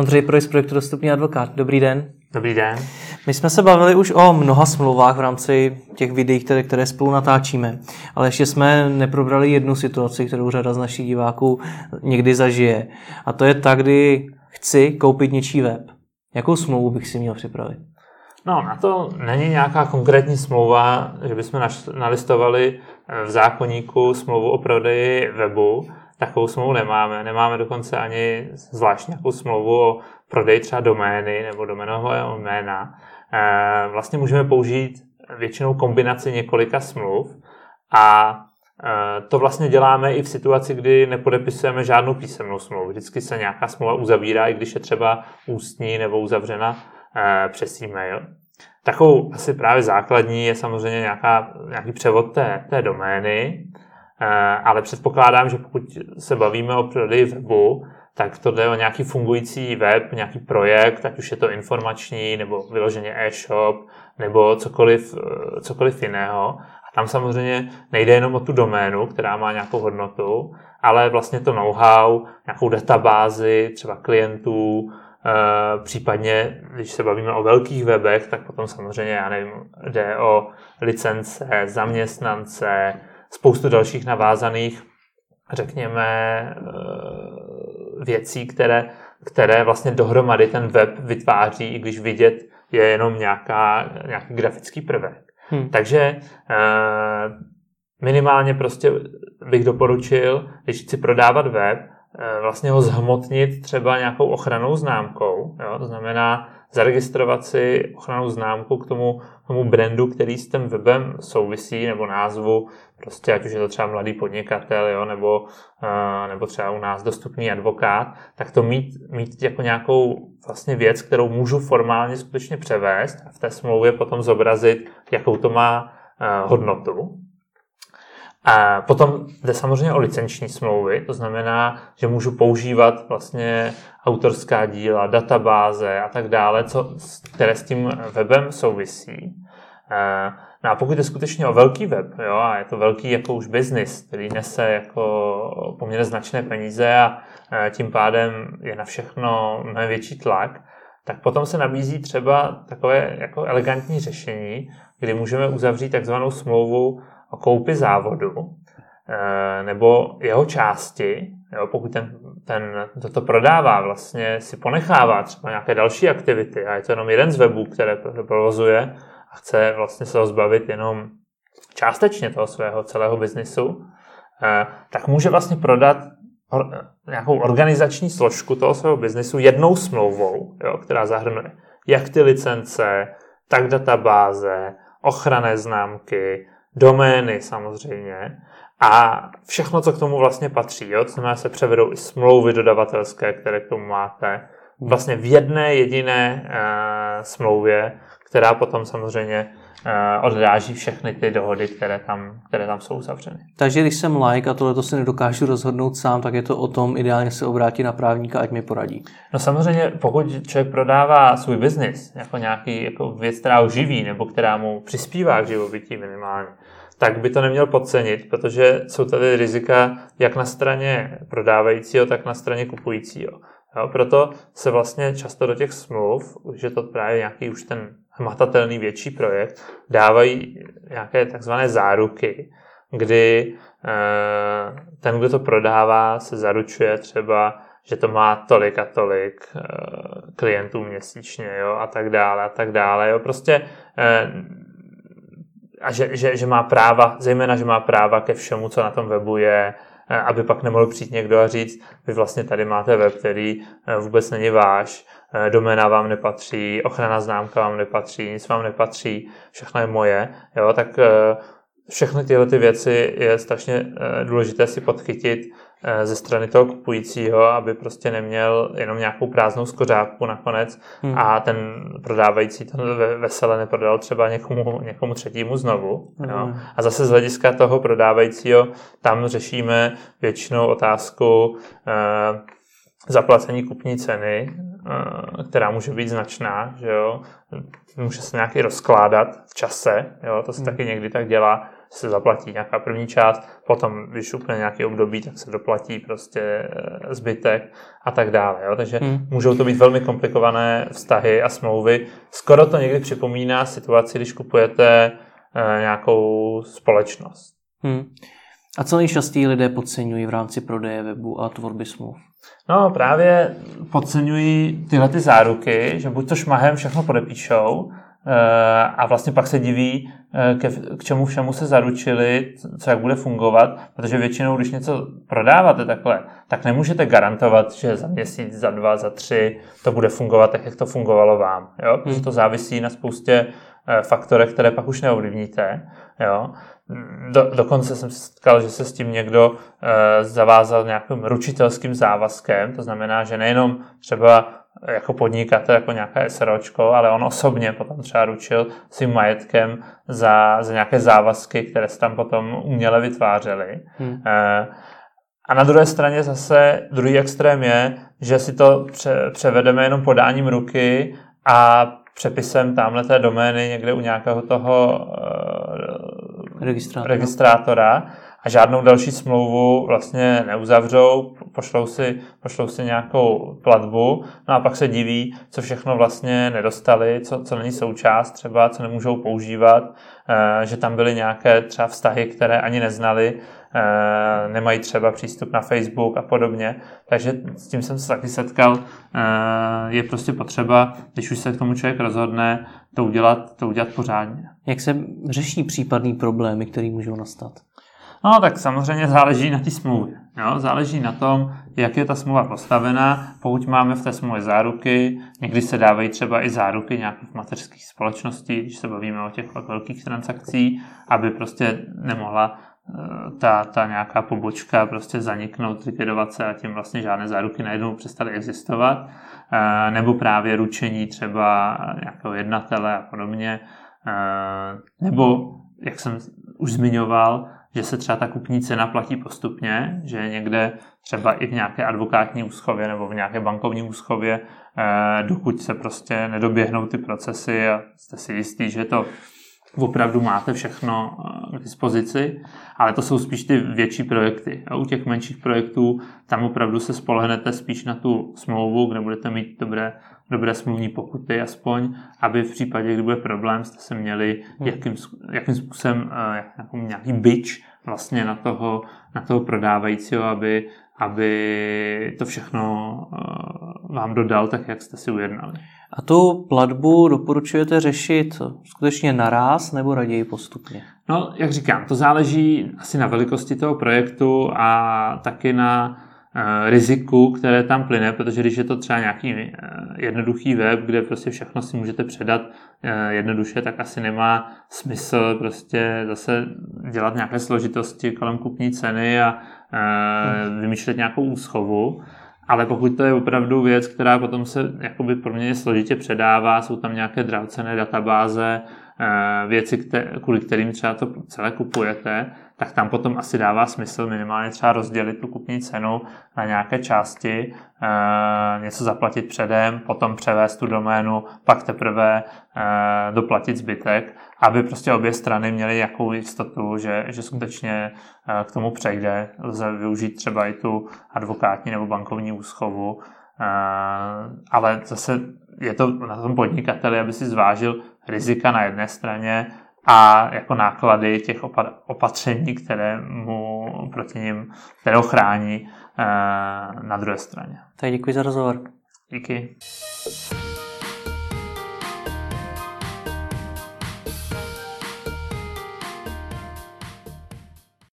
Ondřej Projs, projektu Dostupný advokát. Dobrý den. Dobrý den. My jsme se bavili už o mnoha smlouvách v rámci těch videí, které, které spolu natáčíme, ale ještě jsme neprobrali jednu situaci, kterou řada z našich diváků někdy zažije. A to je ta, kdy chci koupit něčí web. Jakou smlouvu bych si měl připravit? No, na to není nějaká konkrétní smlouva, že bychom nalistovali v zákonníku smlouvu o prodeji webu, Takovou smlouvu nemáme. Nemáme dokonce ani zvlášť nějakou smlouvu o prodeji třeba domény nebo domenového jména. Eh, vlastně můžeme použít většinou kombinaci několika smluv a eh, to vlastně děláme i v situaci, kdy nepodepisujeme žádnou písemnou smlouvu. Vždycky se nějaká smlouva uzavírá, i když je třeba ústní nebo uzavřena eh, přes e-mail. Takovou asi právě základní je samozřejmě nějaká, nějaký převod té, té domény, ale předpokládám, že pokud se bavíme o prodeji webu, tak to jde o nějaký fungující web, nějaký projekt, ať už je to informační nebo vyloženě e-shop nebo cokoliv, eh, cokoliv jiného. A tam samozřejmě nejde jenom o tu doménu, která má nějakou hodnotu, ale vlastně to know-how, nějakou databázi třeba klientů, Uh, případně, když se bavíme o velkých webech, tak potom samozřejmě, já nevím, jde o licence, zaměstnance, spoustu dalších navázaných, řekněme, eh, věcí, které, které vlastně dohromady ten web vytváří, i když vidět je jenom nějaká, nějaký grafický prvek. Hmm. Takže eh, minimálně prostě bych doporučil, když chci prodávat web, eh, vlastně ho zhmotnit třeba nějakou ochranou známkou. Jo? To znamená zaregistrovat si ochranou známku k tomu, tomu brandu, který s tím webem souvisí, nebo názvu, prostě ať už je to třeba mladý podnikatel, jo, nebo, uh, nebo třeba u nás dostupný advokát, tak to mít, mít jako nějakou vlastně věc, kterou můžu formálně skutečně převést a v té smlouvě potom zobrazit, jakou to má uh, hodnotu. A potom jde samozřejmě o licenční smlouvy, to znamená, že můžu používat vlastně autorská díla, databáze a tak dále, co, které s tím webem souvisí. No a pokud je skutečně o velký web, jo, a je to velký jako už biznis, který nese jako poměrně značné peníze a tím pádem je na všechno mnohem větší tlak, tak potom se nabízí třeba takové jako elegantní řešení, kdy můžeme uzavřít takzvanou smlouvu o koupi závodu eh, nebo jeho části, jo, pokud ten, ten, kdo to prodává, vlastně si ponechává třeba nějaké další aktivity a je to jenom jeden z webů, které provozuje a chce vlastně se ho zbavit jenom částečně toho svého celého biznisu, eh, tak může vlastně prodat nějakou organizační složku toho svého biznisu jednou smlouvou, jo, která zahrnuje jak ty licence, tak databáze, ochranné známky, domény samozřejmě a všechno, co k tomu vlastně patří. Jo? To znamená, se převedou i smlouvy dodavatelské, které k tomu máte, vlastně v jedné jediné uh, smlouvě, která potom samozřejmě uh, odráží všechny ty dohody, které tam, které tam jsou uzavřeny. Takže když jsem like a tohle to si nedokážu rozhodnout sám, tak je to o tom ideálně se obrátit na právníka, ať mi poradí. No samozřejmě, pokud člověk prodává svůj biznis jako nějaký jako věc, která ho živí nebo která mu přispívá k živobytí minimálně, tak by to neměl podcenit, protože jsou tady rizika jak na straně prodávajícího, tak na straně kupujícího. Jo, proto se vlastně často do těch smluv, už je to právě nějaký už ten hmatatelný větší projekt, dávají nějaké takzvané záruky, kdy eh, ten, kdo to prodává, se zaručuje třeba, že to má tolik a tolik eh, klientů měsíčně jo, a tak dále a tak dále. Jo. Prostě eh, a že, že, že má práva, zejména, že má práva ke všemu, co na tom webu je, aby pak nemohl přijít někdo a říct, vy vlastně tady máte web, který eh, vůbec není váš, eh, doména vám nepatří, ochrana známka vám nepatří, nic vám nepatří, všechno je moje, jo, tak všechny tyhle ty věci je strašně důležité si podchytit Eh, ze strany toho kupujícího, aby prostě neměl jenom nějakou prázdnou skořápku nakonec hmm. a ten prodávající to vesele neprodal třeba někomu, někomu třetímu znovu. Hmm. Jo. A zase z hlediska toho prodávajícího tam řešíme většinou otázku eh, zaplacení kupní ceny, eh, která může být značná, že jo. Může se nějaký rozkládat v čase, jo, to se hmm. taky někdy tak dělá, se zaplatí nějaká první část, potom, když úplně nějaký období, tak se doplatí prostě eh, zbytek a tak dále. Jo? Takže hmm. můžou to být velmi komplikované vztahy a smlouvy. Skoro to někdy připomíná situaci, když kupujete eh, nějakou společnost. Hmm. A co nejčastěji lidé podceňují v rámci prodeje webu a tvorby smluv? No právě podceňují tyhle ty záruky, že buď to šmahem všechno podepíšou, a vlastně pak se diví, eh, ke, k čemu všemu se zaručili, co jak bude fungovat, protože většinou, když něco prodáváte takhle, tak nemůžete garantovat, že za měsíc, za dva, za tři to bude fungovat tak, jak to fungovalo vám. Jo? Protože hmm. to závisí na spoustě eh, faktorech, které pak už neovlivníte. Jo? Do, dokonce jsem se setkal, že se s tím někdo e, zavázal nějakým ručitelským závazkem, to znamená, že nejenom třeba jako podnikatel, jako nějaké SROčko, ale on osobně potom třeba ručil svým majetkem za, za nějaké závazky, které se tam potom uměle vytvářely. Hmm. E, a na druhé straně zase druhý extrém je, že si to pře- převedeme jenom podáním ruky a přepisem tamhle té domény někde u nějakého toho uh, registrátora. registrátora a žádnou další smlouvu vlastně neuzavřou, pošlou si, pošlou si nějakou platbu, no a pak se diví, co všechno vlastně nedostali, co, co není součást třeba, co nemůžou používat, uh, že tam byly nějaké třeba vztahy, které ani neznali, Eh, nemají třeba přístup na Facebook a podobně. Takže s tím jsem se taky setkal. Eh, je prostě potřeba, když už se k tomu člověk rozhodne, to udělat, to udělat pořádně. Jak se řeší případný problémy, které můžou nastat? No, tak samozřejmě záleží na té smlouvě. Jo? Záleží na tom, jak je ta smlouva postavená. Pokud máme v té smlouvě záruky, někdy se dávají třeba i záruky nějakých mateřských společností, když se bavíme o těch velkých transakcích, aby prostě nemohla ta, ta nějaká pobočka prostě zaniknout, likvidovat se a tím vlastně žádné záruky najednou přestaly existovat, eh, nebo právě ručení třeba nějakého jednatele a podobně, eh, nebo, jak jsem už zmiňoval, že se třeba ta kupní cena platí postupně, že někde třeba i v nějaké advokátní úschově nebo v nějaké bankovní úschově, eh, dokud se prostě nedoběhnou ty procesy a jste si jistý, že to opravdu máte všechno eh, k dispozici, ale to jsou spíš ty větší projekty. A u těch menších projektů tam opravdu se spolehnete spíš na tu smlouvu, kde budete mít dobré, dobré smluvní pokuty aspoň, aby v případě, kdy bude problém, jste se měli hmm. jakým, jakým způsobem jako nějaký byč vlastně na toho, na toho prodávajícího, aby, aby to všechno eh, vám dodal tak, jak jste si ujednali. A tu platbu doporučujete řešit skutečně naraz nebo raději postupně? No, jak říkám, to záleží asi na velikosti toho projektu a taky na uh, riziku, které tam plyne, protože když je to třeba nějaký uh, jednoduchý web, kde prostě všechno si můžete předat uh, jednoduše, tak asi nemá smysl prostě zase dělat nějaké složitosti kolem kupní ceny a vymýšlet nějakou úschovu. Ale pokud to je opravdu věc, která potom se jakoby pro mě složitě předává, jsou tam nějaké drahocené databáze, eh, věci, kvůli kterým třeba to celé kupujete, tak tam potom asi dává smysl minimálně třeba rozdělit tu kupní cenu na nějaké části, e, něco zaplatit předem, potom převést tu doménu, pak teprve e, doplatit zbytek, aby prostě obě strany měly jakou jistotu, že, že skutečně e, k tomu přejde. Lze využít třeba i tu advokátní nebo bankovní úschovu, ale zase je to na tom podnikateli, aby si zvážil rizika na jedné straně a jako náklady těch opatření, které mu proti ním, které ho chrání eh, na druhé straně. Tak děkuji za rozhovor. Díky.